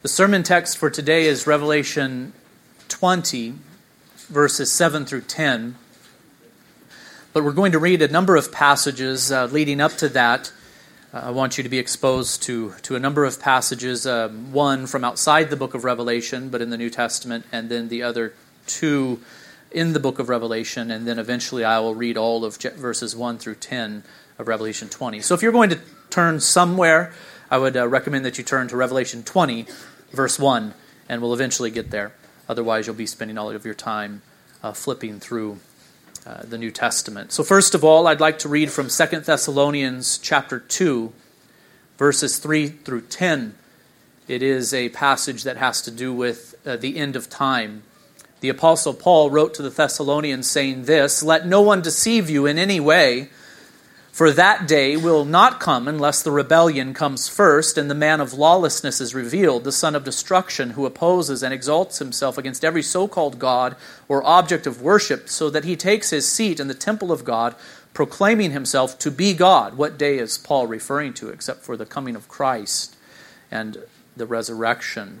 The sermon text for today is Revelation 20, verses 7 through 10. But we're going to read a number of passages uh, leading up to that. Uh, I want you to be exposed to, to a number of passages, uh, one from outside the book of Revelation, but in the New Testament, and then the other two in the book of Revelation, and then eventually I will read all of verses 1 through 10 of Revelation 20. So if you're going to turn somewhere, I would uh, recommend that you turn to Revelation 20, verse 1, and we'll eventually get there. Otherwise, you'll be spending all of your time uh, flipping through uh, the New Testament. So, first of all, I'd like to read from 2 Thessalonians chapter 2, verses 3 through 10. It is a passage that has to do with uh, the end of time. The Apostle Paul wrote to the Thessalonians saying this Let no one deceive you in any way for that day will not come unless the rebellion comes first and the man of lawlessness is revealed, the son of destruction, who opposes and exalts himself against every so called God or object of worship, so that he takes his seat in the temple of God, proclaiming himself to be God. What day is Paul referring to except for the coming of Christ and the resurrection?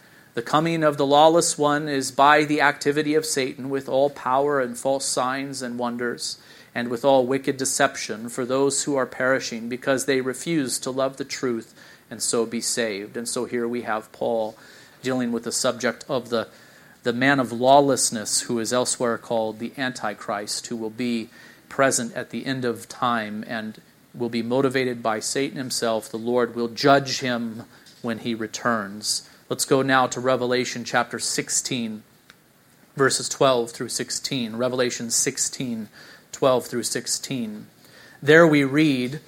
The coming of the lawless one is by the activity of Satan with all power and false signs and wonders, and with all wicked deception for those who are perishing because they refuse to love the truth and so be saved. And so here we have Paul dealing with the subject of the, the man of lawlessness who is elsewhere called the Antichrist, who will be present at the end of time and will be motivated by Satan himself. The Lord will judge him when he returns. Let's go now to Revelation chapter 16, verses 12 through 16. Revelation 16, 12 through 16. There we read,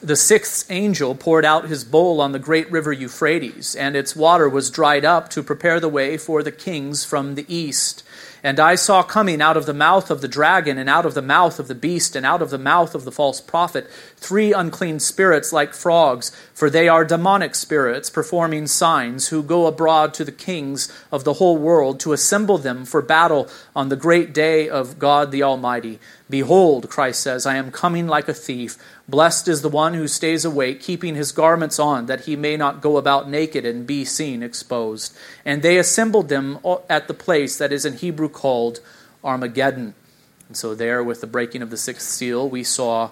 The sixth angel poured out his bowl on the great river Euphrates, and its water was dried up to prepare the way for the kings from the east. And I saw coming out of the mouth of the dragon, and out of the mouth of the beast, and out of the mouth of the false prophet, three unclean spirits like frogs, for they are demonic spirits, performing signs, who go abroad to the kings of the whole world to assemble them for battle on the great day of God the Almighty. Behold, Christ says, I am coming like a thief. Blessed is the one who stays awake, keeping his garments on, that he may not go about naked and be seen exposed. And they assembled them at the place that is in Hebrew called Armageddon. And so, there, with the breaking of the sixth seal, we saw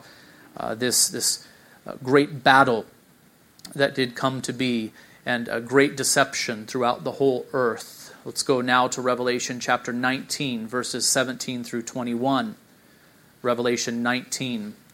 uh, this, this uh, great battle that did come to be, and a great deception throughout the whole earth. Let's go now to Revelation chapter 19, verses 17 through 21. Revelation 19,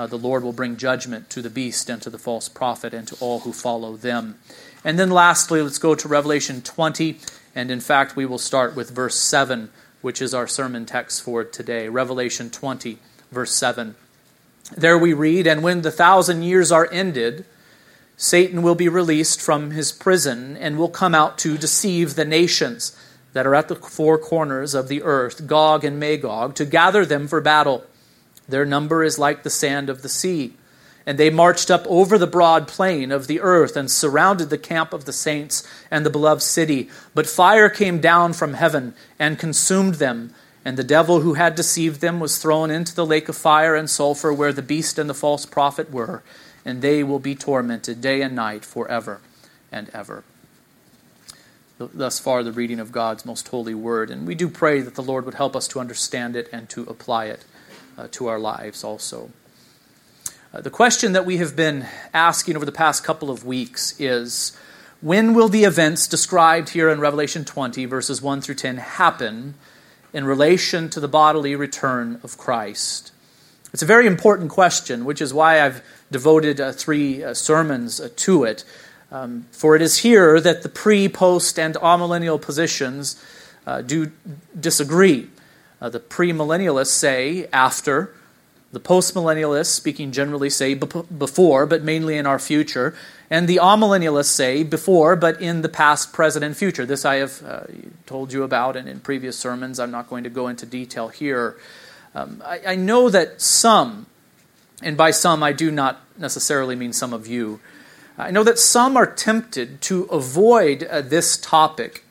Uh, the Lord will bring judgment to the beast and to the false prophet and to all who follow them. And then lastly, let's go to Revelation 20. And in fact, we will start with verse 7, which is our sermon text for today. Revelation 20, verse 7. There we read, And when the thousand years are ended, Satan will be released from his prison and will come out to deceive the nations that are at the four corners of the earth, Gog and Magog, to gather them for battle. Their number is like the sand of the sea. And they marched up over the broad plain of the earth and surrounded the camp of the saints and the beloved city. But fire came down from heaven and consumed them And the devil who had deceived them was thrown into the lake of fire and sulfur where the beast and the false prophet were, and they will be tormented day and night forever and ever. Thus far, the reading of God's most holy word. And we do pray that the Lord would help us to understand it and to apply it uh, to our lives also. Uh, the question that we have been asking over the past couple of weeks is when will the events described here in Revelation 20, verses 1 through 10, happen in relation to the bodily return of Christ? It's a very important question, which is why I've devoted uh, three uh, sermons uh, to it. Um, for it is here that the pre, post, and amillennial positions uh, do disagree. Uh, the premillennialists say after, the postmillennialists, speaking generally, say before, but mainly in our future, and the amillennialists say before, but in the past, present, and future. This I have uh, told you about in, in previous sermons. I'm not going to go into detail here. Um, I, I know that some, and by some I do not necessarily mean some of you, I know that some are tempted to avoid uh, this topic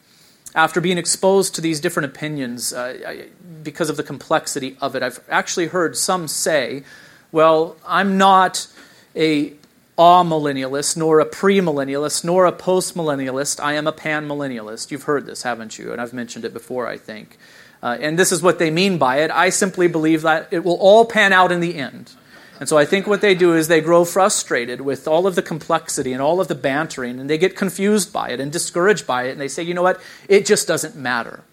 after being exposed to these different opinions uh, because of the complexity of it. I've actually heard some say, well, I'm not a amillennialist, nor a premillennialist, nor a postmillennialist. I am a panmillennialist. You've heard this, haven't you? And I've mentioned it before, I think. Uh, and this is what they mean by it. I simply believe that it will all pan out in the end. And so I think what they do is they grow frustrated with all of the complexity and all of the bantering, and they get confused by it and discouraged by it, and they say, you know what? It just doesn't matter.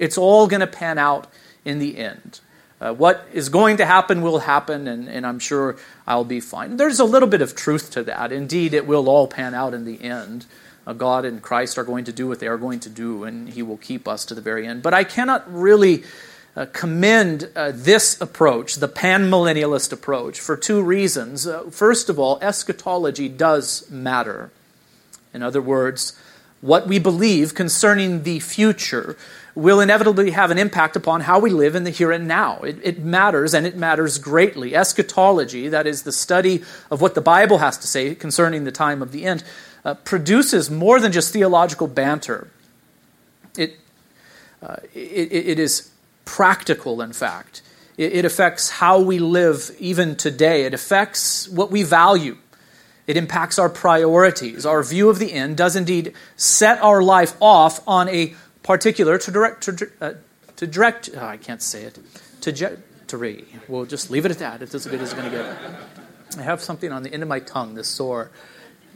It's all going to pan out in the end. Uh, what is going to happen will happen, and, and I'm sure I'll be fine. There's a little bit of truth to that. Indeed, it will all pan out in the end. Uh, God and Christ are going to do what they are going to do, and He will keep us to the very end. But I cannot really uh, commend uh, this approach, the panmillennialist approach, for two reasons. Uh, first of all, eschatology does matter. In other words, what we believe concerning the future will inevitably have an impact upon how we live in the here and now. It, it, matters, and it matters greatly. Eschatology, that is the study of what the Bible has to say concerning the time of the end, uh, produces more than just theological banter. It, uh, it, it is practical, in fact. It, affects how we live even today, it affects what we value. It impacts our priorities. Our view of the end does indeed set our life off on a particular to direct to, uh, to direct. Oh, I can't say it. Trajectory. We'll just leave it at that. It's as good as it's going to get. I have something on the end of my tongue. This sore.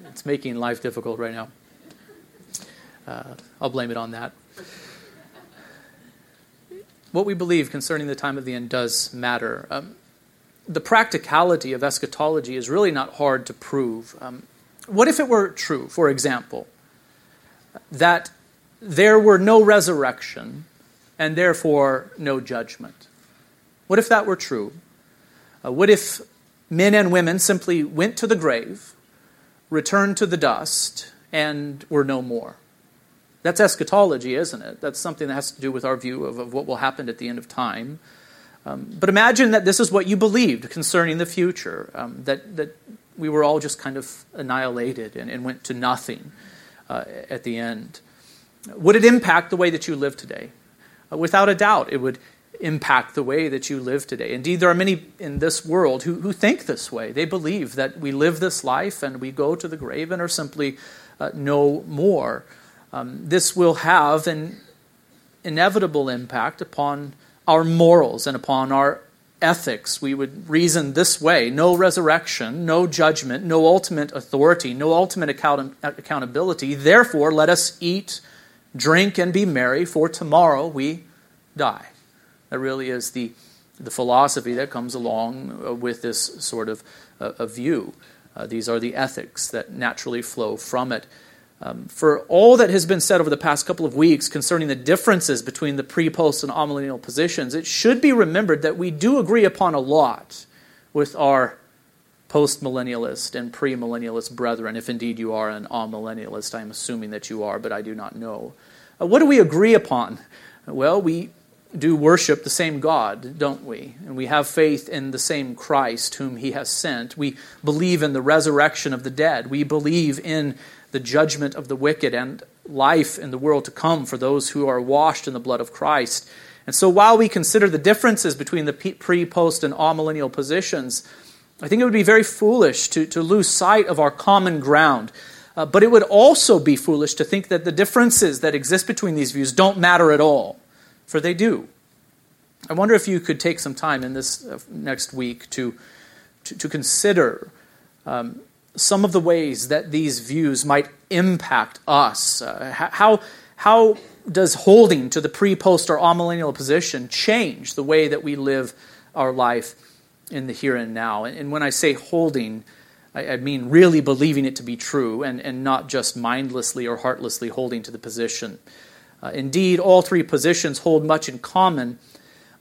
It's making life difficult right now. Uh, I'll blame it on that what we believe concerning the time of the end does matter. Um, the practicality of eschatology is really not hard to prove. Um, what if it were true, for example, that there were no resurrection and therefore no judgment? What if that were true? Uh, what if men and women simply went to the grave, returned to the dust, and were no more? That's eschatology, isn't it? That's something that has to do with our view of, of what will happen at the end of time. Um, but imagine that this is what you believed concerning the future, um, that, that we were all just kind of annihilated and, and went to nothing uh, at the end. Would it impact the way that you live today? Uh, without a doubt, it would impact the way that you live today. Indeed, there are many in this world who, who think this way. They believe that we live this life and we go to the grave and are simply uh, no more. Um, this will have an inevitable impact upon our morals and upon our ethics. We would reason this way no resurrection, no judgment, no ultimate authority, no ultimate account- accountability. Therefore, let us eat, drink, and be merry, for tomorrow we die. That really is the, the philosophy that comes along uh, with this sort of uh, view. Uh, these are the ethics that naturally flow from it. Um, for all that has been said over the past couple of weeks concerning the differences between the pre, post, and amillennial positions, it should be remembered that we do agree upon a lot with our post-millennialist and pre-millennialist brethren, if indeed you are an amillennialist. I'm assuming that you are, but I do not know. Uh, what do we agree upon? Well, we do worship the same God, don't we? And we have faith in the same Christ whom he has sent. We believe in the resurrection of the dead. We believe in the judgment of the wicked and life in the world to come for those who are washed in the blood of Christ. And so while we consider the differences between the pre, post, and amillennial positions, I think it would be very foolish to, to lose sight of our common ground. Uh, but it would also be foolish to think that the differences that exist between these views don't matter at all, for they do. I wonder if you could take some time in this uh, next week to, to, to consider um, some of the ways that these views might impact us. Uh, how, how does holding to the pre, post, or amillennial position change the way that we live our life in the here and now? And when I say holding, I mean really believing it to be true and, and not just mindlessly or heartlessly holding to the position. Uh, indeed, all three positions hold much in common,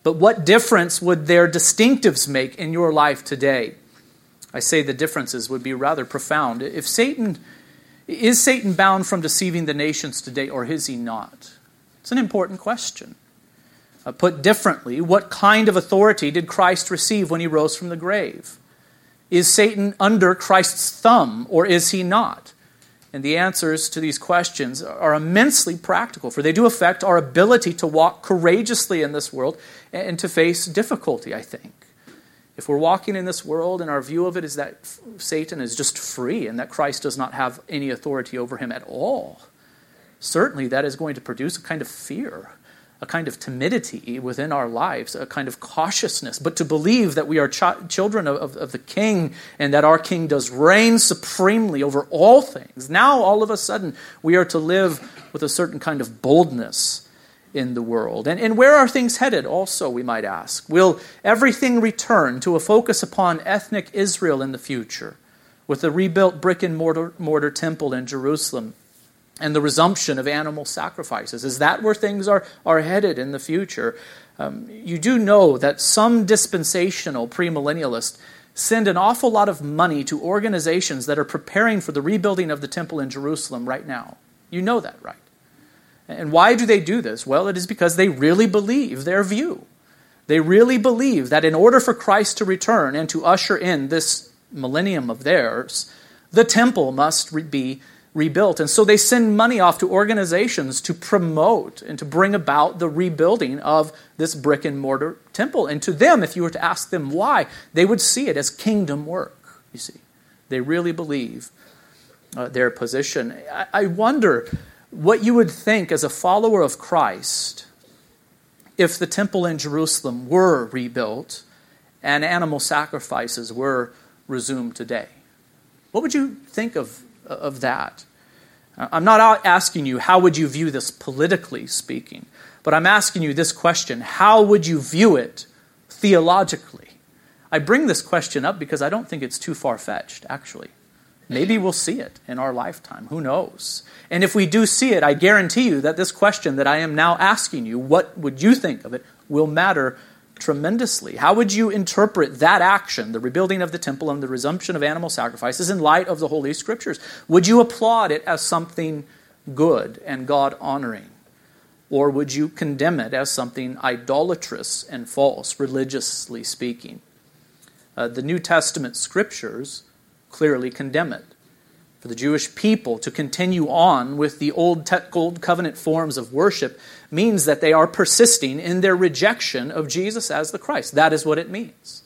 but what difference would their distinctives make in your life today? I say the differences would be rather profound. If Satan is Satan bound from deceiving the nations today, or is he not? It's an important question. Uh, put differently, what kind of authority did Christ receive when he rose from the grave? Is Satan under Christ's thumb, or is he not? And the answers to these questions are immensely practical, for they do affect our ability to walk courageously in this world and to face difficulty, I think. If we're walking in this world and our view of it is that Satan is just free and that Christ does not have any authority over him at all, certainly that is going to produce a kind of fear, a kind of timidity within our lives, a kind of cautiousness. But to believe that we are ch- children of, of, of the King and that our King does reign supremely over all things, now all of a sudden we are to live with a certain kind of boldness in the world. And, and where are things headed, also, we might ask? Will everything return to a focus upon ethnic Israel in the future, with the rebuilt brick and mortar, mortar temple in Jerusalem and the resumption of animal sacrifices? Is that where things are, are headed in the future? Um, you do know that some dispensational premillennialists send an awful lot of money to organizations that are preparing for the rebuilding of the temple in Jerusalem right now. You know that, right? And why do they do this? Well, it is because they really believe their view. They really believe that in order for Christ to return and to usher in this millennium of theirs, the temple must be rebuilt. And so they send money off to organizations to promote and to bring about the rebuilding of this brick and mortar temple. And to them, if you were to ask them why, they would see it as kingdom work, you see. They really believe uh, their position. I, I wonder what you would think as a follower of Christ if the temple in Jerusalem were rebuilt and animal sacrifices were resumed today. What would you think of, of that? I'm not asking you how would you view this politically speaking, but I'm asking you this question how would you view it theologically? I bring this question up because I don't think it's too far fetched, actually. Maybe we'll see it in our lifetime. Who knows? And if we do see it, I guarantee you that this question that I am now asking you, what would you think of it, will matter tremendously. How would you interpret that action, the rebuilding of the temple and the resumption of animal sacrifices, in light of the Holy Scriptures? Would you applaud it as something good and God honoring? Or would you condemn it as something idolatrous and false, religiously speaking? Uh, the New Testament scriptures clearly condemn it. For the Jewish people to continue on with the old, old covenant forms of worship means that they are persisting in their rejection of Jesus as the Christ. That is what it means.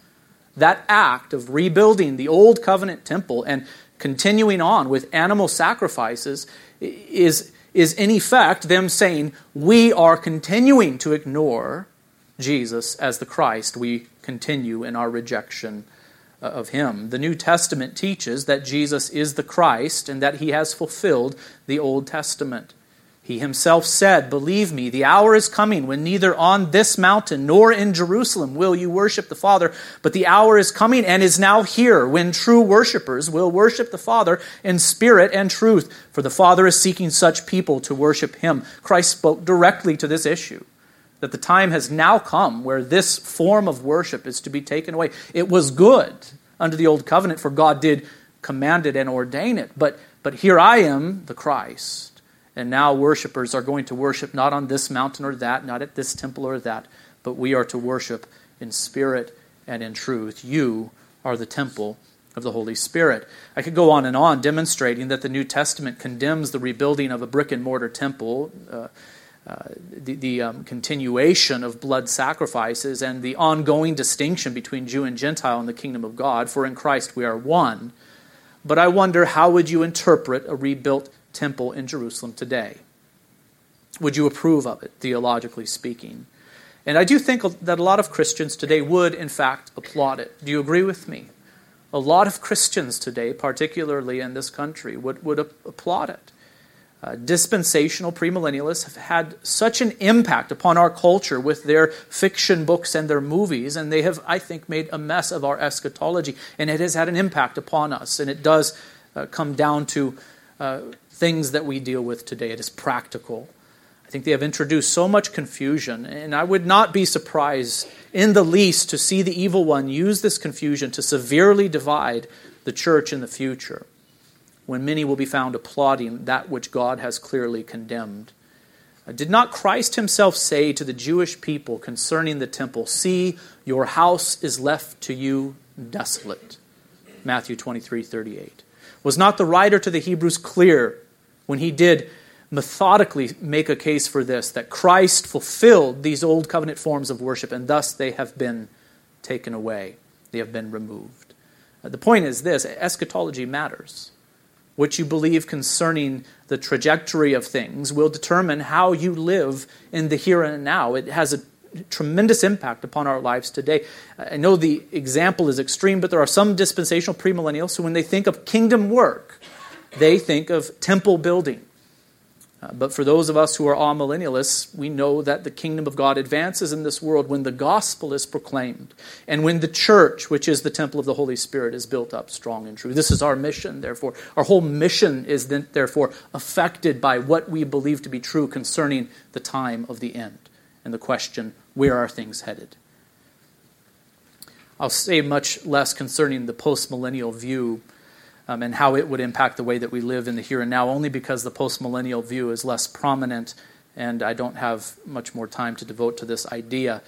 That act of rebuilding the old covenant temple and continuing on with animal sacrifices is, is in effect them saying, We are continuing to ignore Jesus as the Christ. We continue in our rejection Uh, of him. The New Testament teaches that Jesus is the Christ and that he has fulfilled the Old Testament. He himself said, Believe me, the hour is coming when neither on this mountain nor in Jerusalem will you worship the Father, but the hour is coming and is now here when true worshippers will worship the Father in spirit and truth, for the Father is seeking such people to worship him. Christ spoke directly to this issue that the time has now come where this form of worship is to be taken away. It was good under the old covenant, for God did command it and ordain it. But, but here I am, the Christ, and now worshipers are going to worship not on this mountain or that, not at this temple or that, but we are to worship in spirit and in truth. You are the temple of the Holy Spirit. I could go on and on demonstrating that the New Testament condemns the rebuilding of a brick and mortar temple. Uh, the, the um, continuation of blood sacrifices and the ongoing distinction between Jew and Gentile in the kingdom of God, for in Christ we are one. But I wonder how would you interpret a rebuilt temple in Jerusalem today? Would you approve of it, theologically speaking? And I do think that a lot of Christians today would, in fact, applaud it. Do you agree with me? A lot of Christians today, particularly in this country, would, would applaud it. Uh, dispensational premillennialists have had such an impact upon our culture with their fiction books and their movies, and they have, I think, made a mess of our eschatology, and it has had an impact upon us, and it does uh, come down to uh, things that we deal with today. It is practical. I think they have introduced so much confusion, and I would not be surprised in the least to see the evil one use this confusion to severely divide the church in the future when many will be found applauding that which God has clearly condemned. Uh, did not Christ himself say to the Jewish people concerning the temple, See, your house is left to you desolate? Matthew 23 38. Was not the writer to the Hebrews clear when he did methodically make a case for this, that Christ fulfilled these old covenant forms of worship, and thus they have been taken away, they have been removed? Uh, the point is this eschatology matters. What you believe concerning the trajectory of things will determine how you live in the here and now. It has a tremendous impact upon our lives today. I know the example is extreme, but there are some dispensational premillennials who, when they think of kingdom work, they think of temple building. Uh, but for those of us who are amillennialists, we know that the kingdom of God advances in this world when the gospel is proclaimed and when the church, which is the temple of the Holy Spirit, is built up strong and true. This is our mission, therefore. Our whole mission is then, therefore affected by what we believe to be true concerning the time of the end and the question where are things headed? I'll say much less concerning the postmillennial view um, and how it would impact the way that we live in the here and now, only because the postmillennial view is less prominent, and I don't have much more time to devote to this idea.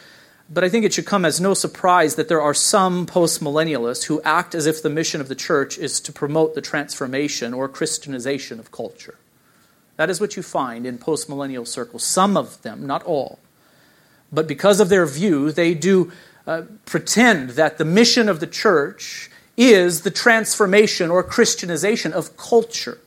But I think it should come as no surprise that there are some postmillennialists who act as if the mission of the church is to promote the transformation or Christianization of culture. That is what you find in postmillennial circles. Some of them, not all. But because of their view, they do uh, pretend that the mission of the church is the transformation or Christianization of culture.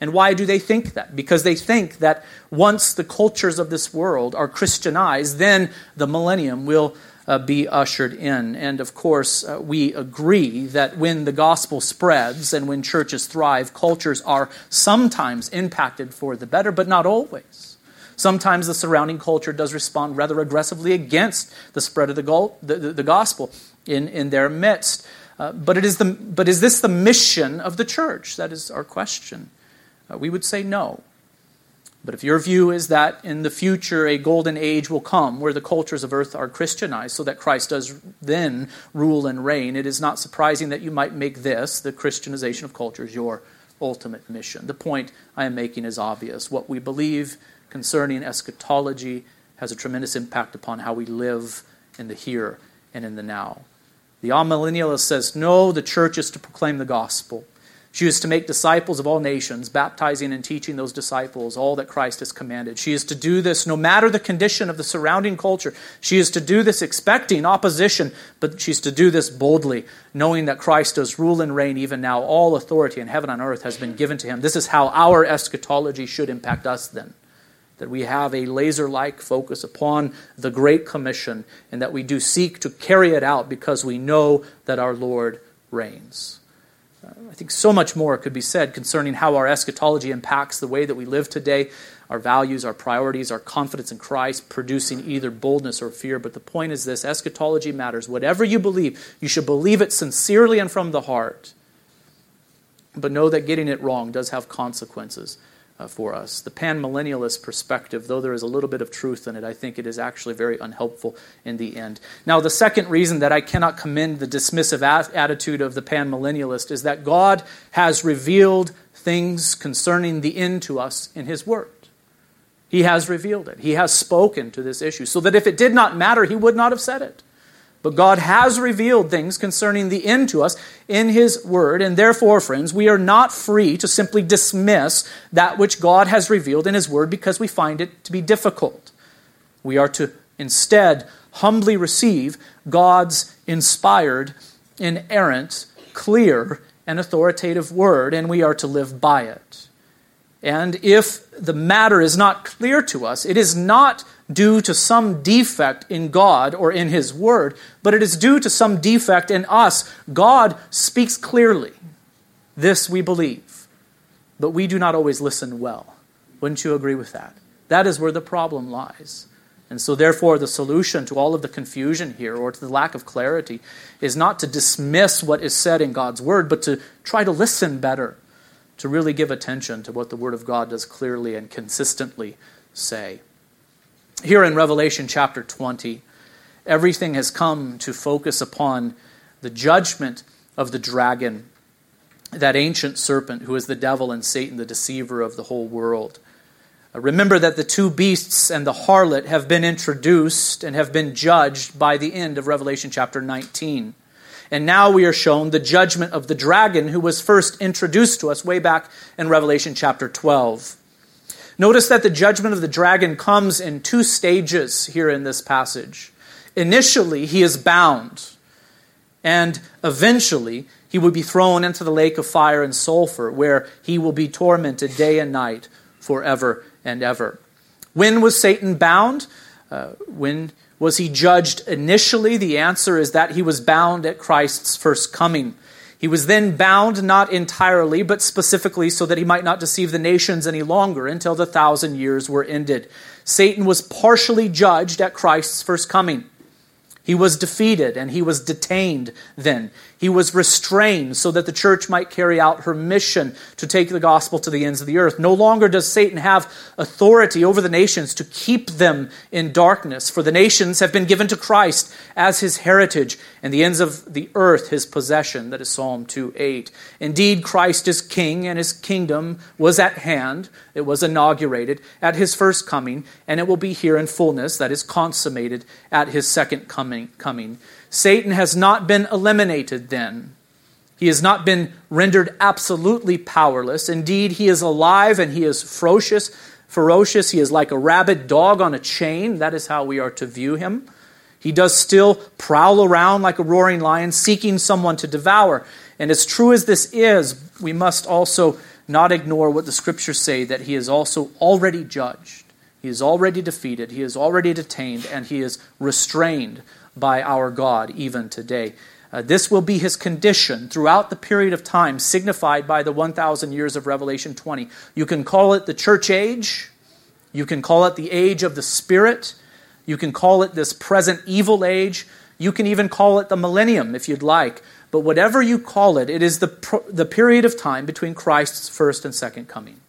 And why do they think that? Because they think that once the cultures of this world are Christianized, then the millennium will uh, be ushered in. And of course, uh, we agree that when the gospel spreads and when churches thrive, cultures are sometimes impacted for the better, but not always. Sometimes the surrounding culture does respond rather aggressively against the spread of the, go- the, the, the gospel in, in their midst. Uh, but, it is the, but is this the mission of the church? That is our question. Uh, we would say no. But if your view is that in the future a golden age will come where the cultures of earth are Christianized so that Christ does then rule and reign, it is not surprising that you might make this, the Christianization of cultures, your ultimate mission. The point I am making is obvious. What we believe concerning eschatology has a tremendous impact upon how we live in the here and in the now. The amillennialist says, no, the church is to proclaim the gospel. She is to make disciples of all nations, baptizing and teaching those disciples all that Christ has commanded. She is to do this no matter the condition of the surrounding culture. She is to do this expecting opposition, but she's to do this boldly, knowing that Christ does rule and reign even now. All authority in heaven and earth has been given to him. This is how our eschatology should impact us then that we have a laser like focus upon the Great Commission and that we do seek to carry it out because we know that our Lord reigns. Uh, I think so much more could be said concerning how our eschatology impacts the way that we live today, our values, our priorities, our confidence in Christ, producing either boldness or fear. But the point is this eschatology matters. Whatever you believe, you should believe it sincerely and from the heart. But know that getting it wrong does have consequences uh, for us. The panmillennialist perspective, though there is a little bit of truth in it, I think it is actually very unhelpful in the end. Now, the second reason that I cannot commend the dismissive attitude of the panmillennialist is that God has revealed things concerning the end to us in His Word. He has revealed it. He has spoken to this issue, so that if it did not matter, He would not have said it. But God has revealed things concerning the end to us in His Word, and therefore, friends, we are not free to simply dismiss that which God has revealed in His Word because we find it to be difficult. We are to instead humbly receive God's inspired, inerrant, clear, and authoritative Word, and we are to live by it. And if the matter is not clear to us, it is not due to some defect in God or in His Word, but it is due to some defect in us. God speaks clearly. This we believe. But we do not always listen well. Wouldn't you agree with that? That is where the problem lies. And so, therefore, the solution to all of the confusion here or to the lack of clarity is not to dismiss what is said in God's Word, but to try to listen better to really give attention to what the Word of God does clearly and consistently say. Here in Revelation chapter 20, everything has come to focus upon the judgment of the dragon, that ancient serpent who is the devil and Satan, the deceiver of the whole world. Uh, remember that the two beasts and the harlot have been introduced and have been judged by the end of Revelation chapter 19. And now we are shown the judgment of the dragon who was first introduced to us way back in Revelation chapter 12. Notice that the judgment of the dragon comes in two stages here in this passage. Initially, he is bound, and eventually, he will be thrown into the lake of fire and sulfur, where he will be tormented day and night forever and ever. When was Satan bound? Uh, when was he judged initially? The answer is that he was bound at Christ's first coming. He was then bound not entirely, but specifically so that he might not deceive the nations any longer until the thousand years were ended. Satan was partially judged at Christ's first coming. He was defeated and he was detained then. He was restrained so that the church might carry out her mission to take the gospel to the ends of the earth. No longer does Satan have authority over the nations to keep them in darkness, for the nations have been given to Christ as his heritage, and the ends of the earth his possession. That is Psalm 2 8. Indeed, Christ is king, and his kingdom was at hand. It was inaugurated at his first coming, and it will be here in fullness, that is consummated at his second coming. coming. Satan has not been eliminated then. He has not been rendered absolutely powerless. Indeed, he is alive and he is ferocious. Ferocious. He is like a rabid dog on a chain. That is how we are to view him. He does still prowl around like a roaring lion, seeking someone to devour. And as true as this is, we must also not ignore what the scriptures say that he is also already judged. He is already defeated. He is already detained, and he is restrained by our God even today. Uh, this will be his condition throughout the period of time signified by the 1,000 years of Revelation 20. You can call it the church age, you can call it the age of the Spirit, you can call it this present evil age, you can even call it the millennium if you'd like. But whatever you call it, it is the, the period of time between Christ's first and second coming.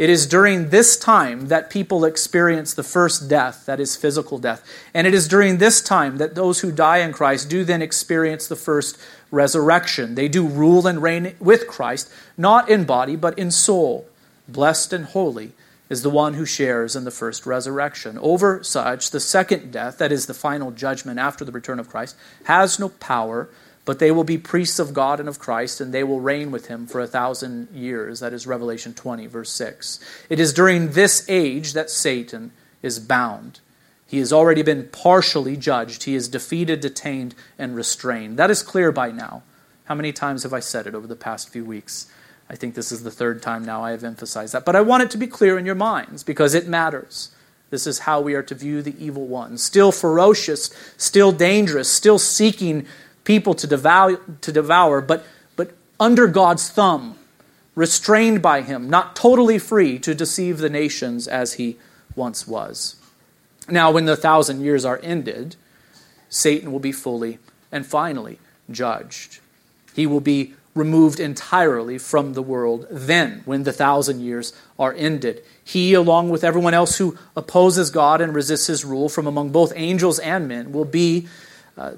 It is during this time that people experience the first death, that is physical death. And it is during this time that those who die in Christ do then experience the first resurrection. They do rule and reign with Christ, not in body, but in soul. Blessed and holy is the one who shares in the first resurrection. Over such, the second death, that is the final judgment after the return of Christ, has no power but they will be priests of God and of Christ, and they will reign with him for a thousand years. That is Revelation 20, verse 6. It is during this age that Satan is bound. He has already been partially judged. He is defeated, detained, and restrained. That is clear by now. How many times have I said it over the past few weeks? I think this is the third time now I have emphasized that. But I want it to be clear in your minds because it matters. This is how we are to view the evil one. Still ferocious, still dangerous, still seeking people to devour, to devour but, but under God's thumb, restrained by Him, not totally free to deceive the nations as He once was. Now, when the thousand years are ended, Satan will be fully and finally judged. He will be removed entirely from the world then, when the thousand years are ended. He, along with everyone else who opposes God and resists his rule from among both angels and men, will be uh,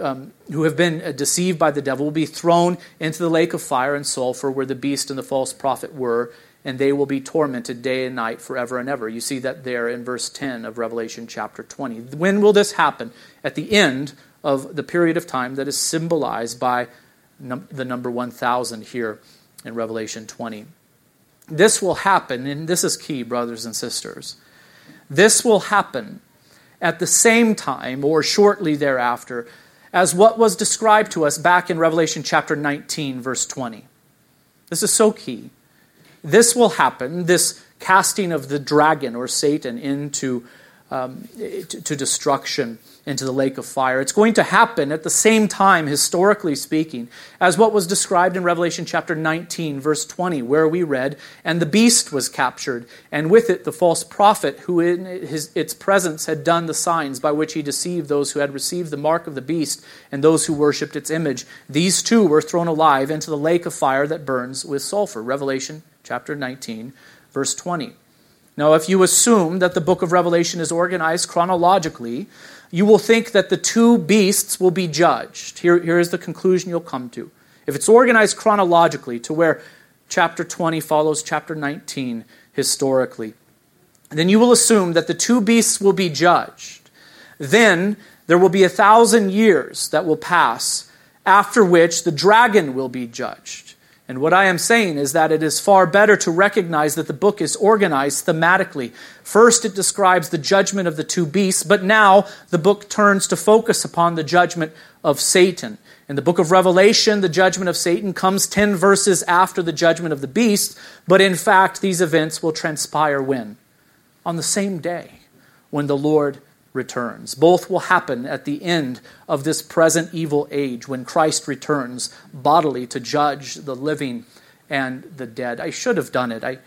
um, who have been uh, deceived by the devil will be thrown into the lake of fire and sulfur where the beast and the false prophet were, and they will be tormented day and night forever and ever. You see that there in verse 10 of Revelation chapter 20. When will this happen? At the end of the period of time that is symbolized by num- the number 1000 here in Revelation 20. This will happen, and this is key, brothers and sisters. This will happen at the same time or shortly thereafter as what was described to us back in Revelation chapter 19, verse 20. This is so key. This will happen, this casting of the dragon or Satan into um, to, to destruction into the lake of fire. It's going to happen at the same time, historically speaking, as what was described in Revelation chapter 19, verse 20, where we read, And the beast was captured, and with it the false prophet, who in his, its presence had done the signs by which he deceived those who had received the mark of the beast and those who worshipped its image. These two were thrown alive into the lake of fire that burns with sulfur. Revelation chapter 19, verse 20. Now, if you assume that the book of Revelation is organized chronologically, you will think that the two beasts will be judged. Here, here is the conclusion you'll come to. If it's organized chronologically to where chapter 20 follows chapter 19 historically, then you will assume that the two beasts will be judged. Then there will be a thousand years that will pass, after which the dragon will be judged. And what I am saying is that it is far better to recognize that the book is organized thematically. First, it describes the judgment of the two beasts, but now the book turns to focus upon the judgment of Satan. In the book of Revelation, the judgment of Satan comes 10 verses after the judgment of the beast, but in fact, these events will transpire when? On the same day when the Lord returns. Both will happen at the end of this present evil age when Christ returns bodily to judge the living and the dead. I should have done it. I,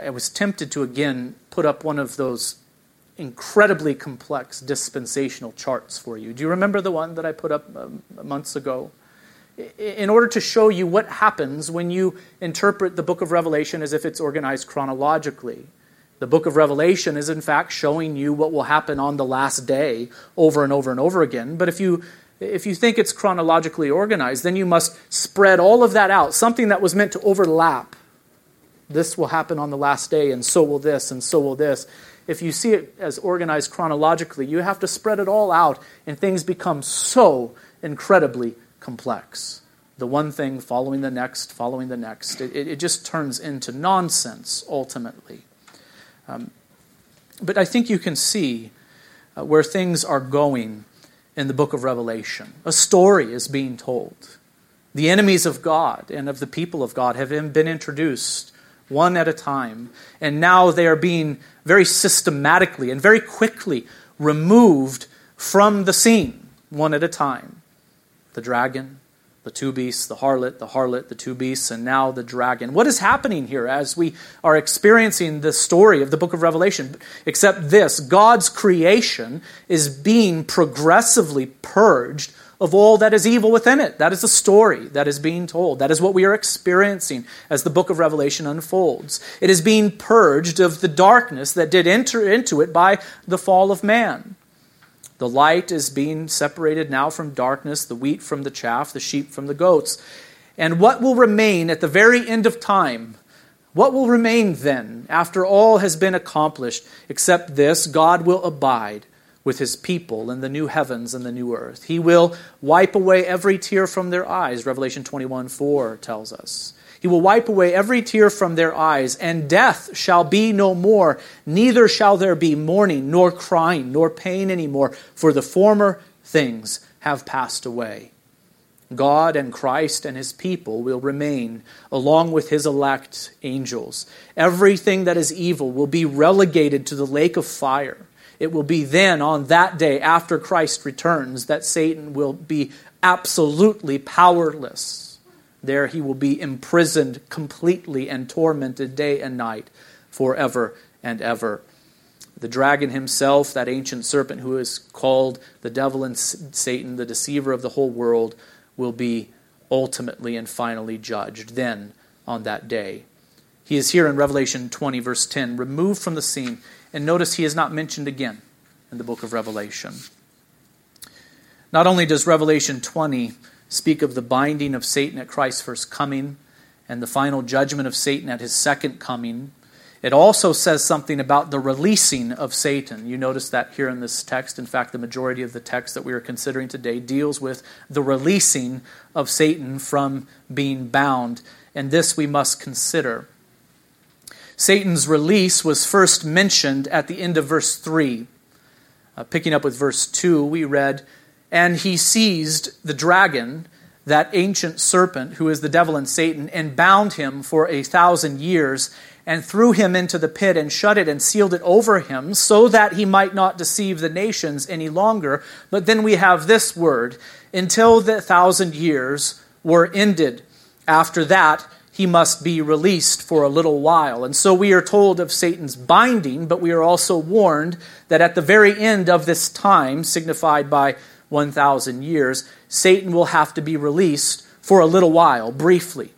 I was tempted to again put up one of those incredibly complex dispensational charts for you. Do you remember the one that I put up um, months ago? In order to show you what happens when you interpret the book of Revelation as if it's organized chronologically. The book of Revelation is, in fact, showing you what will happen on the last day over and over and over again. But if you if you think it's chronologically organized, then you must spread all of that out. Something that was meant to overlap. This will happen on the last day, and so will this, and so will this. If you see it as organized chronologically, you have to spread it all out, and things become so incredibly complex. The one thing following the next, following the next. It, it just turns into nonsense ultimately. Um, but I think you can see uh, where things are going in the book of Revelation. A story is being told. The enemies of God and of the people of God have been introduced one at a time, and now they are being very systematically and very quickly removed from the scene one at a time. The dragon, the two beasts, the harlot, the harlot, the two beasts, and now the dragon. What is happening here as we are experiencing the story of the book of Revelation? Except this God's creation is being progressively purged of all that is evil within it. That is the story that is being told. That is what we are experiencing as the book of Revelation unfolds. It is being purged of the darkness that did enter into it by the fall of man. The light is being separated now from darkness, the wheat from the chaff, the sheep from the goats. And what will remain at the very end of time? What will remain then, after all has been accomplished, except this God will abide with his people in the new heavens and the new earth. He will wipe away every tear from their eyes, Revelation 21 4 tells us. He will wipe away every tear from their eyes, and death shall be no more. Neither shall there be mourning, nor crying, nor pain anymore, for the former things have passed away. God and Christ and his people will remain along with his elect angels. Everything that is evil will be relegated to the lake of fire. It will be then, on that day, after Christ returns, that Satan will be absolutely powerless there he will be imprisoned completely and tormented day and night forever and ever. The dragon himself, that ancient serpent who is called the devil and Satan, the deceiver of the whole world, will be ultimately and finally judged then on that day. He is here in Revelation 20, verse 10, removed from the scene. And notice he is not mentioned again in the book of Revelation. Not only does Revelation 20 speak of the binding of Satan at Christ's first coming and the final judgment of Satan at his second coming. It also says something about the releasing of Satan. You notice that here in this text. In fact, the majority of the text that we are considering today deals with the releasing of Satan from being bound. And this we must consider. Satan's release was first mentioned at the end of verse 3. Uh, picking up with verse 2, we read, And he seized the dragon, that ancient serpent, who is the devil and Satan, and bound him for a thousand years and threw him into the pit and shut it and sealed it over him so that he might not deceive the nations any longer. But then we have this word until the thousand years were ended. After that, he must be released for a little while. And so we are told of Satan's binding, but we are also warned that at the very end of this time, signified by 1,000 years, Satan will have to be released for a little while, briefly.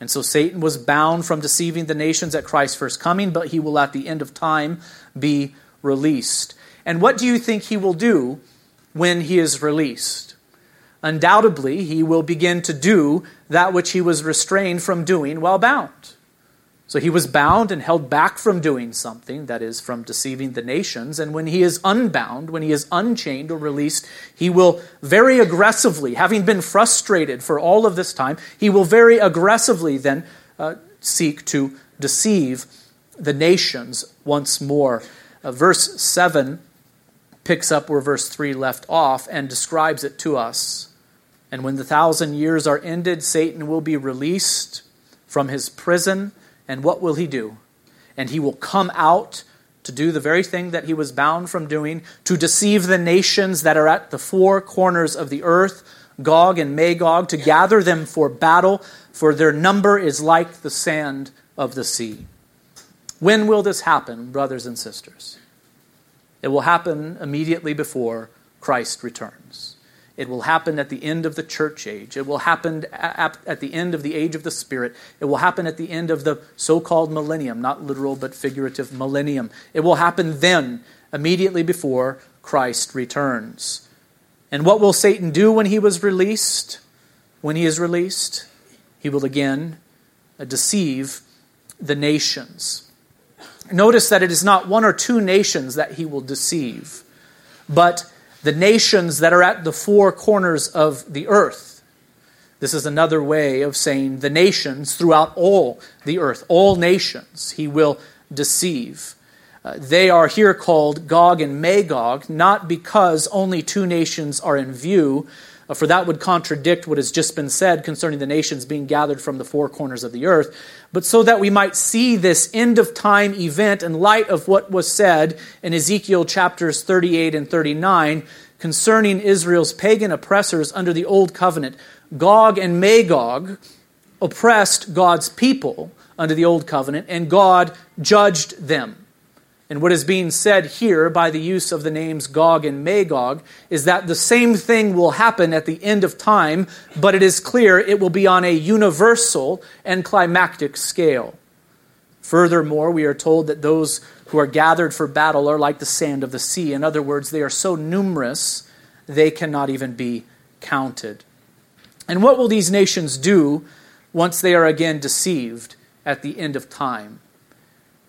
And so Satan was bound from deceiving the nations at Christ's first coming, but he will at the end of time be released. And what do you think he will do when he is released? Undoubtedly, he will begin to do that which he was restrained from doing while bound. So he was bound and held back from doing something, that is, from deceiving the nations. And when he is unbound, when he is unchained or released, he will very aggressively, having been frustrated for all of this time, he will very aggressively then uh, seek to deceive the nations once more. Uh, verse 7 picks up where verse 3 left off and describes it to us. And when the thousand years are ended, Satan will be released from his prison and what will he do? And he will come out to do the very thing that he was bound from doing, to deceive the nations that are at the four corners of the earth, Gog and Magog, to gather them for battle, for their number is like the sand of the sea. When will this happen, brothers and sisters? It will happen immediately before Christ returns. It will happen at the end of the church age. It will happen at the end of the age of the Spirit. It will happen at the end of the so called millennium, not literal but figurative millennium. It will happen then, immediately before Christ returns. And what will Satan do when he was released? When he is released, he will again uh, deceive the nations. Notice that it is not one or two nations that he will deceive, but the nations that are at the four corners of the earth. This is another way of saying the nations throughout all the earth, all nations, he will deceive. Uh, they are here called Gog and Magog, not because only two nations are in view, uh, for that would contradict what has just been said concerning the nations being gathered from the four corners of the earth, but so that we might see this end of time event in light of what was said in Ezekiel chapters 38 and 39 concerning Israel's pagan oppressors under the old covenant. Gog and Magog oppressed God's people under the old covenant, and God judged them. And what is being said here by the use of the names Gog and Magog is that the same thing will happen at the end of time, but it is clear it will be on a universal and climactic scale. Furthermore, we are told that those who are gathered for battle are like the sand of the sea. In other words, they are so numerous they cannot even be counted. And what will these nations do once they are again deceived at the end of time?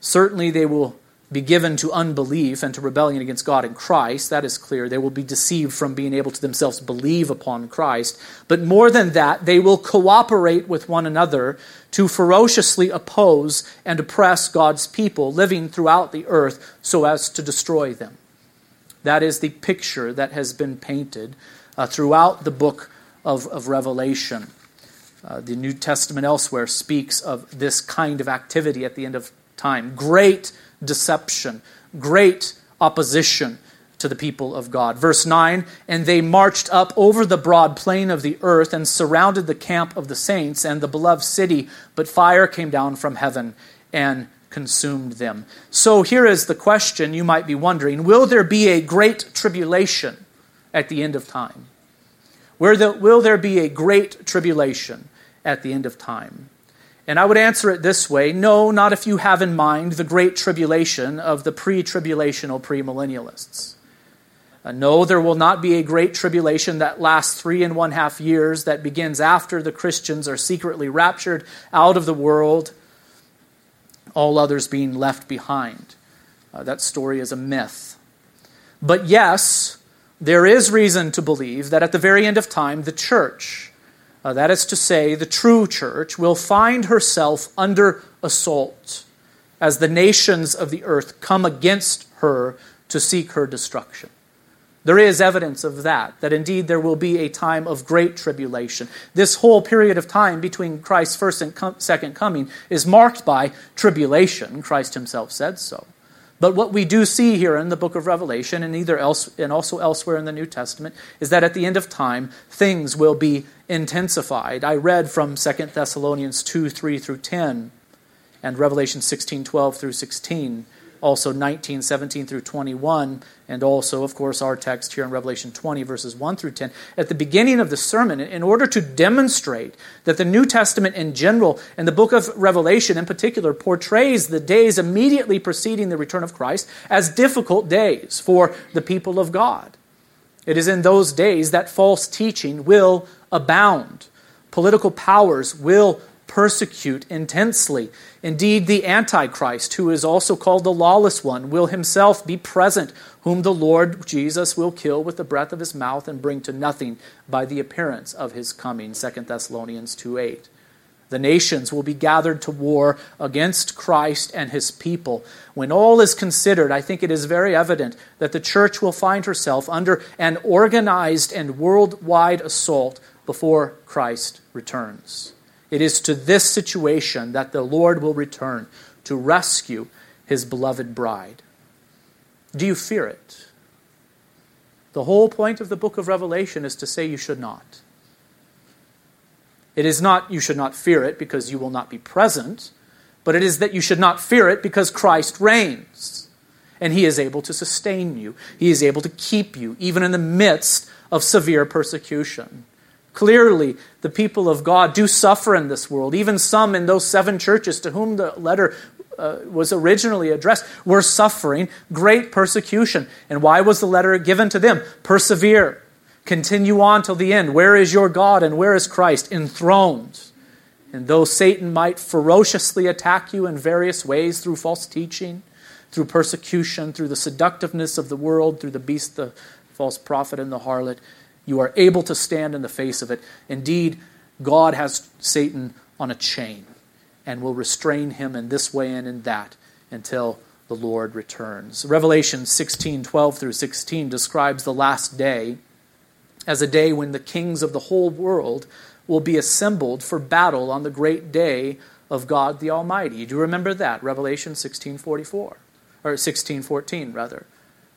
Certainly, they will be given to unbelief and to rebellion against God in Christ. That is clear. They will be deceived from being able to themselves believe upon Christ. But more than that, they will cooperate with one another to ferociously oppose and oppress God's people living throughout the earth so as to destroy them. That is the picture that has been painted uh, throughout the book of, of Revelation. Uh, the New Testament elsewhere speaks of this kind of activity at the end of time. Great deception, great opposition to the people of God. Verse 9 And they marched up over the broad plain of the earth and surrounded the camp of the saints and the beloved city, but fire came down from heaven and consumed them. So here is the question you might be wondering Will there be a great tribulation at the end of time? Will there be a great tribulation at the end of time? And I would answer it this way no, not if you have in mind the great tribulation of the pre tribulational premillennialists. Uh, no, there will not be a great tribulation that lasts three and one half years that begins after the Christians are secretly raptured out of the world. all others being left behind. Uh, that story is a myth. But yes, there is reason to believe that at the very end of time, the church, uh, that is to say, the true church, will find herself under assault as the nations of the earth come against her to seek her destruction. There is evidence of that, that indeed there will be a time of great tribulation. This whole period of time between Christ's first and second coming is marked by tribulation. Christ himself said so. But what we do see here in the book of Revelation and either else and also elsewhere in the New Testament is that at the end of time things will be intensified. I read from 2 Thessalonians 2, 3 through 10 and Revelation 16, 12 through 16 also 19, 17 through 21, and also, of course, our text here in Revelation 20, verses 1 through 10. At the beginning of the sermon, in order to demonstrate that the New Testament in general, and the book of Revelation in particular, portrays the days immediately preceding the return of Christ as difficult days for the people of God. It is in those days that false teaching will abound. Political powers will persecute intensely. Indeed, the Antichrist, who is also called the lawless one, will himself be present, whom the Lord Jesus will kill with the breath of his mouth and bring to nothing by the appearance of his coming. 2 Thessalonians 2 8. The nations will be gathered to war against Christ and his people. When all is considered, I think it is very evident that the church will find herself under an organized and worldwide assault before Christ returns. It is to this situation that the Lord will return to rescue his beloved bride. Do you fear it? The whole point of the book of Revelation is to say you should not. It is not you should not fear it because you will not be present, but it is that you should not fear it because Christ reigns. And he is able to sustain you, he is able to keep you, even in the midst of severe persecution. Clearly, the people of God do suffer in this world. Even some in those seven churches to whom the letter uh, was originally addressed were suffering great persecution. And why was the letter given to them? Persevere. Continue on till the end. Where is your God and where is Christ? Enthroned. And though Satan might ferociously attack you in various ways through false teaching, through persecution, through the seductiveness of the world, through the beast, the false prophet, and the harlot, you are able to stand in the face of it. Indeed, God has Satan on a chain and will restrain him in this way and in that until the Lord returns. Revelation 16 12 through 16 describes the last day as a day when the kings of the whole world will be assembled for battle on the great day of God the Almighty. Do you remember that? Revelation 16:44 or 16:14 rather.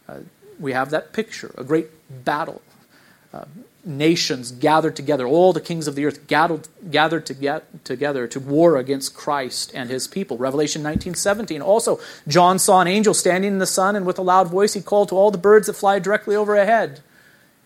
Uh, we have that picture, a great battle nations gathered together, all the kings of the earth gathered, gathered to get, together to war against Christ and his people. Revelation 19:17. Also, John saw an angel standing in the sun, and with a loud voice he called to all the birds that fly directly overhead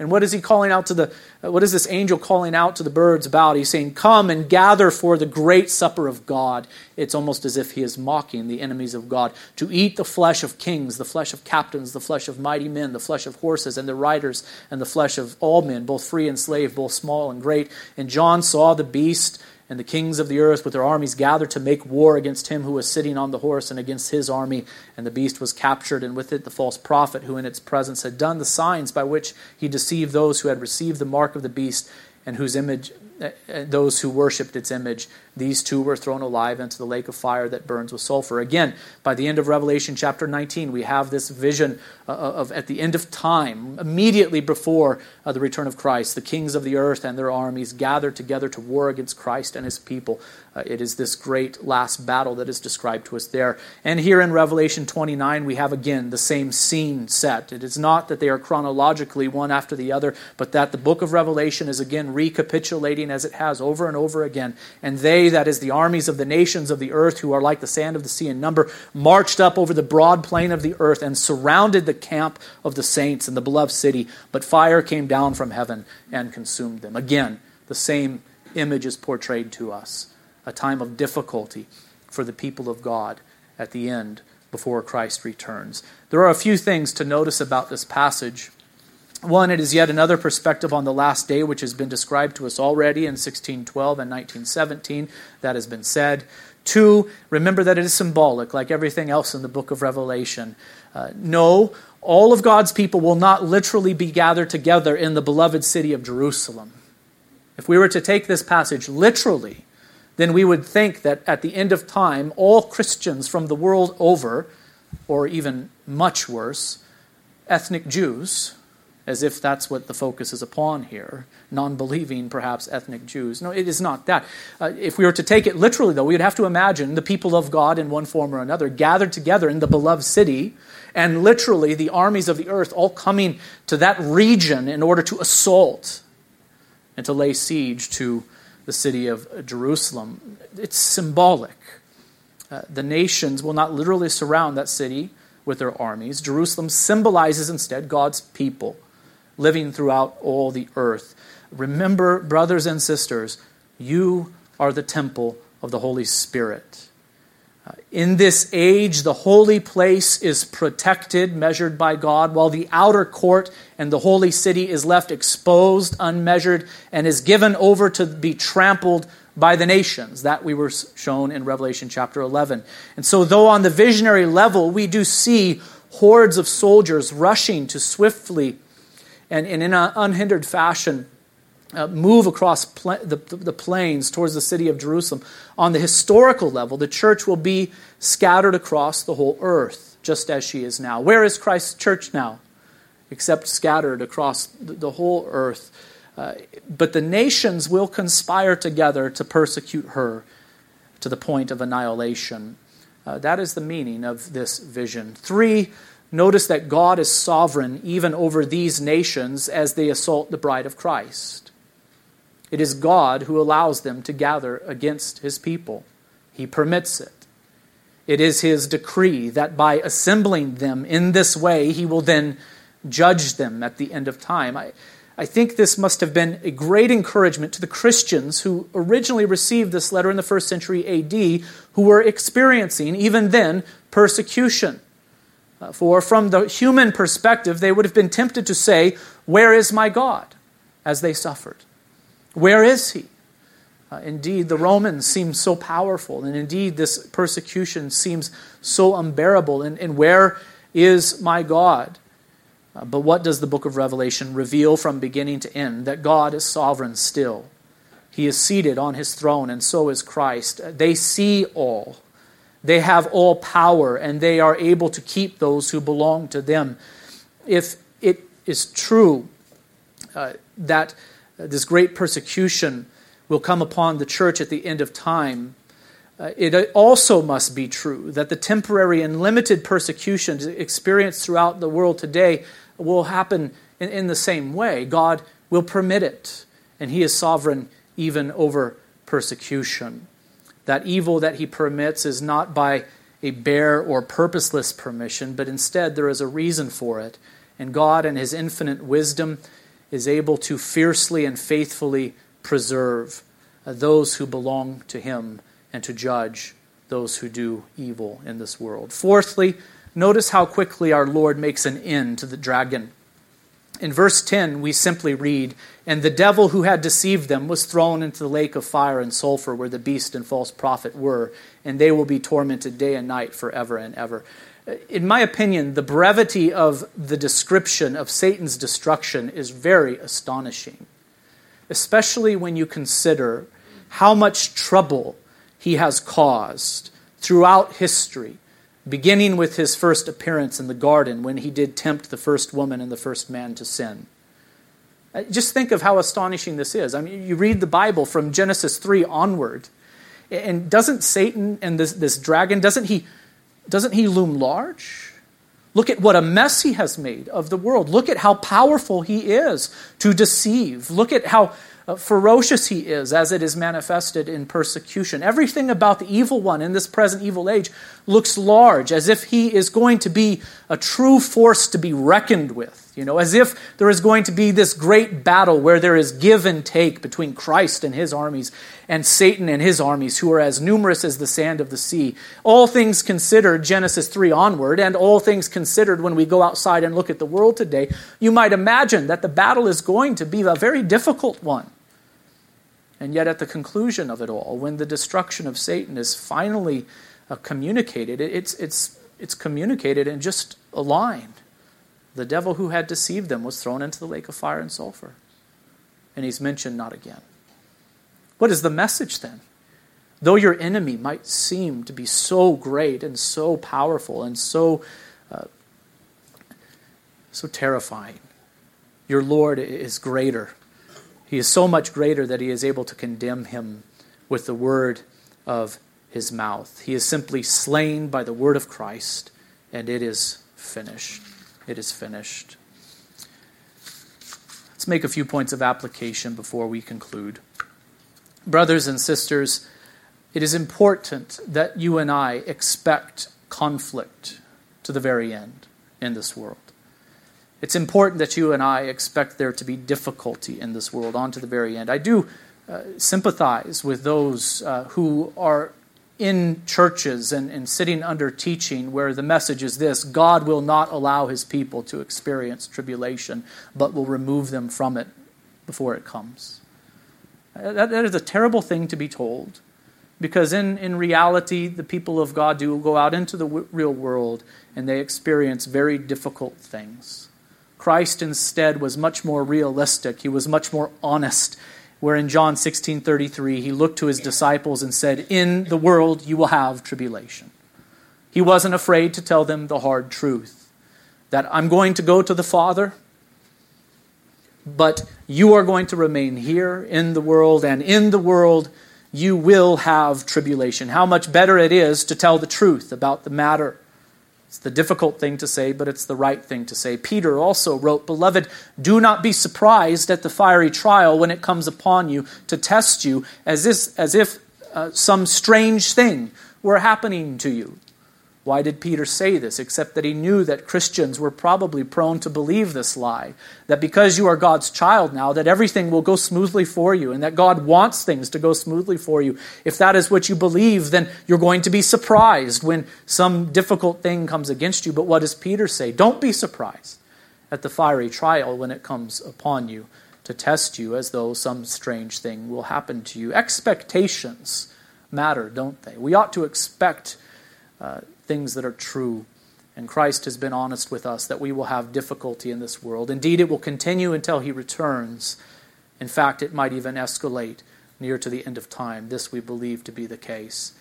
and what is he calling out to the uh, what is this angel calling out to the birds about? He's saying, "Come and gather for the great supper of God." It's almost as if he is mocking the enemies of God to eat the flesh of kings, the flesh of captains, the flesh of mighty men, the flesh of horses and the riders, and the flesh of all men, both free and slave, both small and great. And John saw the beast and the kings of the earth with their armies gathered to make war against him who was sitting on the horse and against his army. And the beast was captured, and with it the false prophet who in its presence had done the signs by which he deceived those who had received the mark of the beast and whose image uh, uh, those who worshipped its image. These two were thrown alive into the lake of fire that burns with sulfur. Again, by the end of Revelation chapter 19, we have this vision uh, of at the end of time, immediately before uh, the return of Christ, the kings of the earth and their armies gathered together to war against Christ and his people. Uh, it is this great last battle that is described to us there. And here in Revelation 29, we have again the same scene set. It is not that they are chronologically one after the other, but that the book of Revelation is again recapitulating as it has over and over again. And they, that is the armies of the nations of the earth, who are like the sand of the sea in number, marched up over the broad plain of the earth and surrounded the camp of the saints and the beloved city. But fire came down from heaven and consumed them. Again, the same image is portrayed to us a time of difficulty for the people of God at the end before Christ returns. There are a few things to notice about this passage. One, it is yet another perspective on the last day, which has been described to us already in 1612 and 1917. That has been said. Two, remember that it is symbolic, like everything else in the book of Revelation. Uh, no, all of God's people will not literally be gathered together in the beloved city of Jerusalem. If we were to take this passage literally, then we would think that at the end of time, all Christians from the world over, or even much worse, ethnic Jews, as if that's what the focus is upon here, non believing, perhaps, ethnic Jews. No, it is not that. Uh, if we were to take it literally, though, we would have to imagine the people of God in one form or another gathered together in the beloved city, and literally the armies of the earth all coming to that region in order to assault and to lay siege to the city of Jerusalem. It's symbolic. Uh, the nations will not literally surround that city with their armies. Jerusalem symbolizes instead God's people living throughout all the earth. Remember, brothers and sisters, you are the temple of the Holy Spirit. Uh, in this age, the holy place is protected, measured by God, while the outer court and the holy city is left exposed, unmeasured, and is given over to be trampled by the nations. That we were shown in Revelation chapter 11. And so, though on the visionary level we do see hordes of soldiers rushing to swiftly and, and in an unhindered fashion uh, move across the, the plains towards the city of Jerusalem, on the historical level, the church will be scattered across the whole earth, just as she is now. Where is Christ's church now? Except scattered across the, the whole earth. Uh, but the nations will conspire together to persecute her to the point of annihilation. Uh, that is the meaning of this vision. Three, Notice that God is sovereign even over these nations as they assault the bride of Christ. It is God who allows them to gather against his people. He permits it. It is his decree that by assembling them in this way, he will then judge them at the end of time. I, I think this must have been a great encouragement to the Christians who originally received this letter in the first century AD, who were experiencing, even then, persecution. Uh, for from the human perspective, they would have been tempted to say, Where is my God? as they suffered. Where is he? Uh, indeed, the Romans seem so powerful, and indeed, this persecution seems so unbearable. And, and where is my God? Uh, but what does the book of Revelation reveal from beginning to end? That God is sovereign still. He is seated on his throne, and so is Christ. They see all. They have all power and they are able to keep those who belong to them. If it is true uh, that this great persecution will come upon the church at the end of time, uh, it also must be true that the temporary and limited persecutions experienced throughout the world today will happen in, in the same way. God will permit it, and He is sovereign even over persecution. That evil that he permits is not by a bare or purposeless permission, but instead there is a reason for it. And God, in his infinite wisdom, is able to fiercely and faithfully preserve uh, those who belong to him and to judge those who do evil in this world. Fourthly, notice how quickly our Lord makes an end to the dragon. In verse 10, we simply read, And the devil who had deceived them was thrown into the lake of fire and sulfur where the beast and false prophet were, and they will be tormented day and night forever and ever. Uh, in my opinion, the brevity of the description of Satan's destruction is very astonishing, especially when you consider how much trouble he has caused throughout history beginning with his first appearance in the garden when he did tempt the first woman and the first man to sin. Uh, just think of how astonishing this is. I mean, you read the Bible from Genesis 3 onward, and doesn't Satan and this, this dragon, doesn't he, doesn't he loom large? Look at what a mess he has made of the world. Look at how powerful he is to deceive. Look at how Uh, ferocious he is as it is manifested in persecution. Everything about the evil one in this present evil age looks large, as if he is going to be a true force to be reckoned with. You know, as if there is going to be this great battle where there is give and take between Christ and his armies and Satan and his armies, who are as numerous as the sand of the sea. All things considered, Genesis 3 onward, and all things considered when we go outside and look at the world today, you might imagine that the battle is going to be a very difficult one. And yet, at the conclusion of it all, when the destruction of Satan is finally uh, communicated, it's, it's, it's communicated in just a line. The devil who had deceived them was thrown into the lake of fire and sulfur. And he's mentioned not again. What is the message then? Though your enemy might seem to be so great and so powerful and so, uh, so terrifying, your Lord is greater. He is so much greater that he is able to condemn him with the word of his mouth. He is simply slain by the word of Christ, and it is finished. It is finished. Let's make a few points of application before we conclude. Brothers and sisters, it is important that you and I expect conflict to the very end in this world. It's important that you and I expect there to be difficulty in this world on to the very end. I do uh, sympathize with those uh, who are in churches and, and sitting under teaching where the message is this God will not allow his people to experience tribulation, but will remove them from it before it comes. Uh, that, that is a terrible thing to be told because in, in reality, the people of God do go out into the w- real world and they experience very difficult things. Christ instead was much more realistic, he was much more honest where in John 16:33 he looked to his disciples and said, "In the world you will have tribulation." He wasn't afraid to tell them the hard truth that I'm going to go to the Father, but you are going to remain here in the world and in the world you will have tribulation. How much better it is to tell the truth about the matter it's the difficult thing to say, but it's the right thing to say. Peter also wrote, Beloved, do not be surprised at the fiery trial when it comes upon you to test you as if, as if uh, some strange thing were happening to you. Why did Peter say this? Except that he knew that Christians were probably prone to believe this lie that because you are God's child now, that everything will go smoothly for you and that God wants things to go smoothly for you. If that is what you believe, then you're going to be surprised when some difficult thing comes against you. But what does Peter say? Don't be surprised at the fiery trial when it comes upon you to test you as though some strange thing will happen to you. Expectations matter, don't they? We ought to expect. Uh, things that are true. And Christ has been honest with us that we will have difficulty in this world. Indeed, it will continue until he returns. In fact, it might even escalate near to the end of time. This we believe to be the case.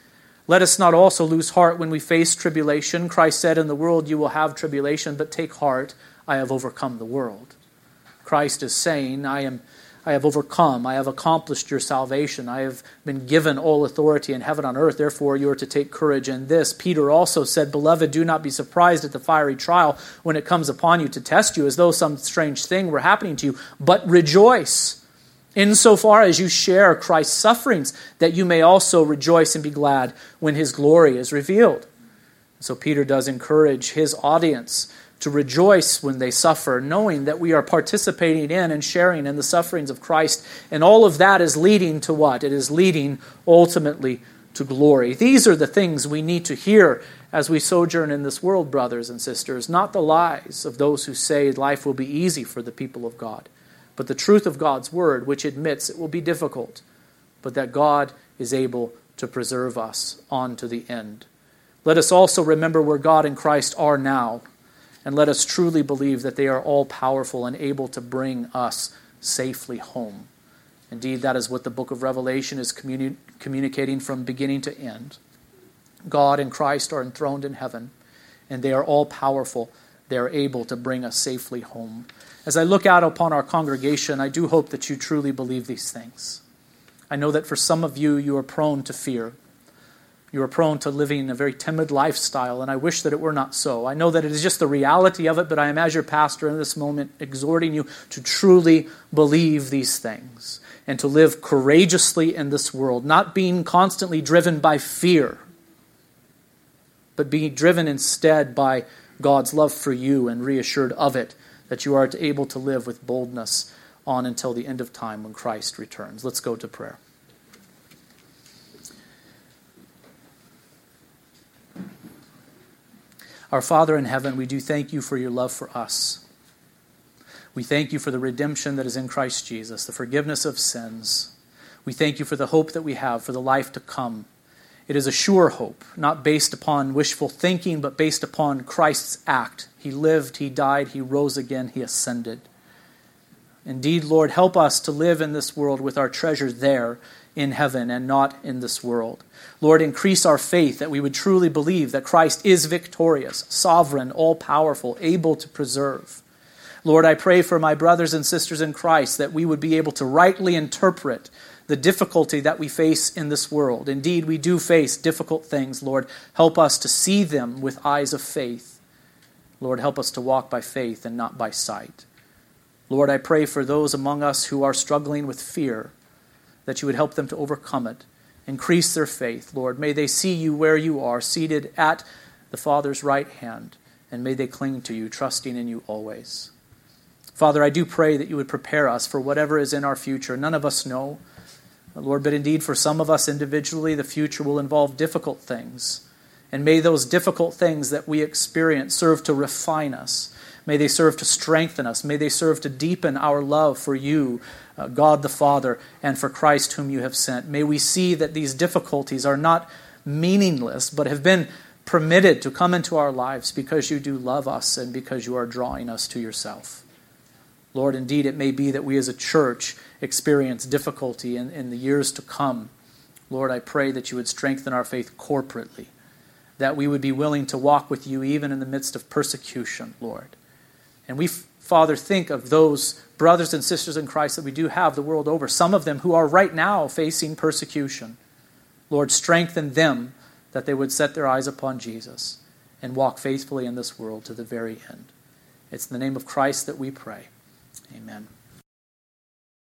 Let us not also lose heart when we face tribulation. Christ said, In the world you will have tribulation, but take heart, I have overcome the world. Christ is saying, I am I have overcome. I have accomplished your salvation. I have been given all authority in heaven and earth. Therefore, you are to take courage in this. Peter also said, Beloved, do not be surprised at the fiery trial when it comes upon you to test you, as though some strange thing were happening to you, but rejoice insofar as you share Christ's sufferings, that you may also rejoice and be glad when his glory is revealed. So, Peter does encourage his audience to rejoice when they suffer, knowing that we are participating in and sharing in the sufferings of Christ. And all of that is leading to what? It is leading ultimately to glory. These are the things we need to hear as we sojourn in this world, brothers and sisters, not the lies of those who say life will be easy for the people of God, but the truth of God's word, which admits it will be difficult, but that God is able to preserve us on to the end. Let us also remember where God and Christ are now and let us truly believe that they are all powerful and able to bring us safely home. Indeed, that is what the book of Revelation is communi- communicating from beginning to end. God and Christ are enthroned in heaven, and they are all powerful. They are able to bring us safely home. As I look out upon our congregation, I do hope that you truly believe these things. I know that for some of you, you are prone to fear. You are prone to living a very timid lifestyle, and I wish that it were not so. I know that it is just the reality of it, but I am, as your pastor in this moment, exhorting you to truly believe these things and to live courageously in this world, not being constantly driven by fear, but being driven instead by God's love for you and reassured of it, that you are able to live with boldness on until the end of time when Christ returns. Let's go to prayer. Our Father in heaven, we do thank you for your love for us. We thank you for the redemption that is in Christ Jesus, the forgiveness of sins. We thank you for the hope that we have for the life to come. It is a sure hope, not based upon wishful thinking, but based upon Christ's act. He lived, He died, He rose again, He ascended. Indeed, Lord, help us to live in this world with our treasure there in heaven and not in this world. Lord, increase our faith that we would truly believe that Christ is victorious, sovereign, all powerful, able to preserve. Lord, I pray for my brothers and sisters in Christ that we would be able to rightly interpret the difficulty that we face in this world. Indeed, we do face difficult things. Lord, help us to see them with eyes of faith. Lord, help us to walk by faith and not by sight. Lord, I pray for those among us who are struggling with fear that you would help them to overcome it. Increase their faith, Lord. May they see you where you are, seated at the Father's right hand, and may they cling to you, trusting in you always. Father, I do pray that you would prepare us for whatever is in our future. None of us know, Lord, but indeed for some of us individually, the future will involve difficult things. And may those difficult things that we experience serve to refine us. May they serve to strengthen us. May they serve to deepen our love for you, Uh, God the Father, and for Christ whom you have sent. May we see that these difficulties are not meaningless, but have been permitted to come into our lives because you do love us and because you are drawing us to yourself. Lord, indeed, it may be that we as a church experience difficulty in, in the years to come. Lord, I pray that you would strengthen our faith corporately, that we would be willing to walk with you even in the midst of persecution, Lord. And we, Father, think of those brothers and sisters in Christ that we do have the world over, some of them who are right now facing persecution. Lord, strengthen them that they would set their eyes upon Jesus and walk faithfully in this world to the very end. It's in the name of Christ that we pray. Amen.